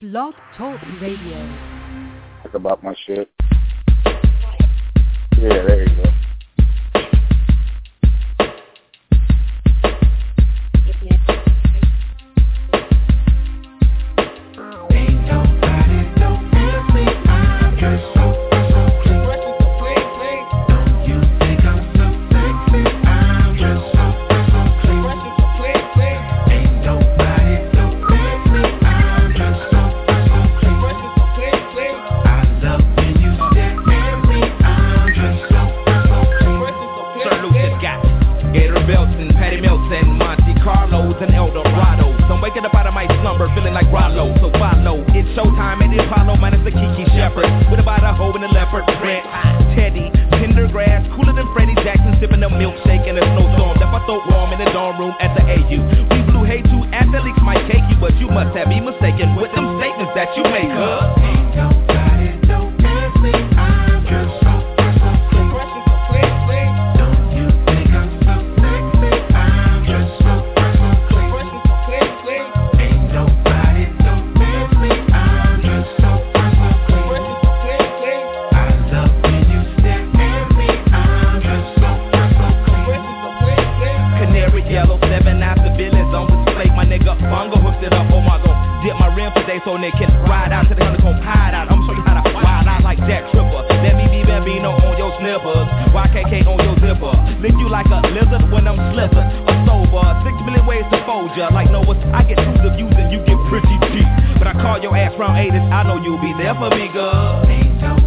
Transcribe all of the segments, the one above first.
Blog Talk Radio. Talk about my shit. Yeah, there you go. Slumber feeling like Rollo. So follow, it's showtime at Apollo minus the Kiki Shepard. With about a hoe and a leopard print. Teddy, Pendergrass, cooler than Freddie Jackson, sipping a milkshake in a snowstorm. Left my throat warm in the dorm room at the AU. We flew hay to athletes might take you, but you must have me mistaken with them statements that you make, huh? Bungo hooked it up. Oh my god, dip my rim today so they can ride out to the honeycomb hide out. I'ma show you how to wild out like Jack Tripper. Let me be Bambino on your slippers. YKK on your zipper. Lick you like a lizard when I'm slipping. A sober, six million ways to fold ya. Like Noah, I get through the views and you get pretty deep. But I call your ass round 80s. I know you'll be there for me, girl.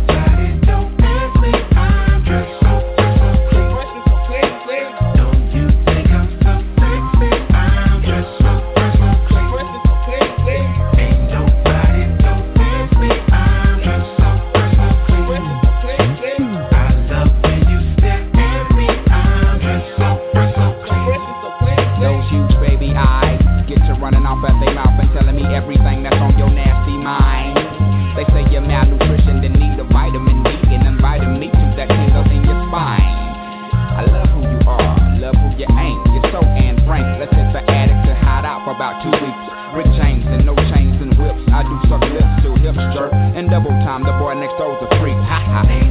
Double time. The boy next door's a freak. Ha ha.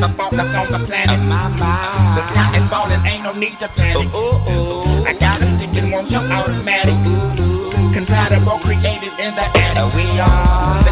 The coolest motherfuckers on the planet. my, my. The sky is falling, ain't no need to panic. Ooh, ooh. I got a stick and want your automatic. Ooh, ooh. Compatible created in the attic. Uh, we are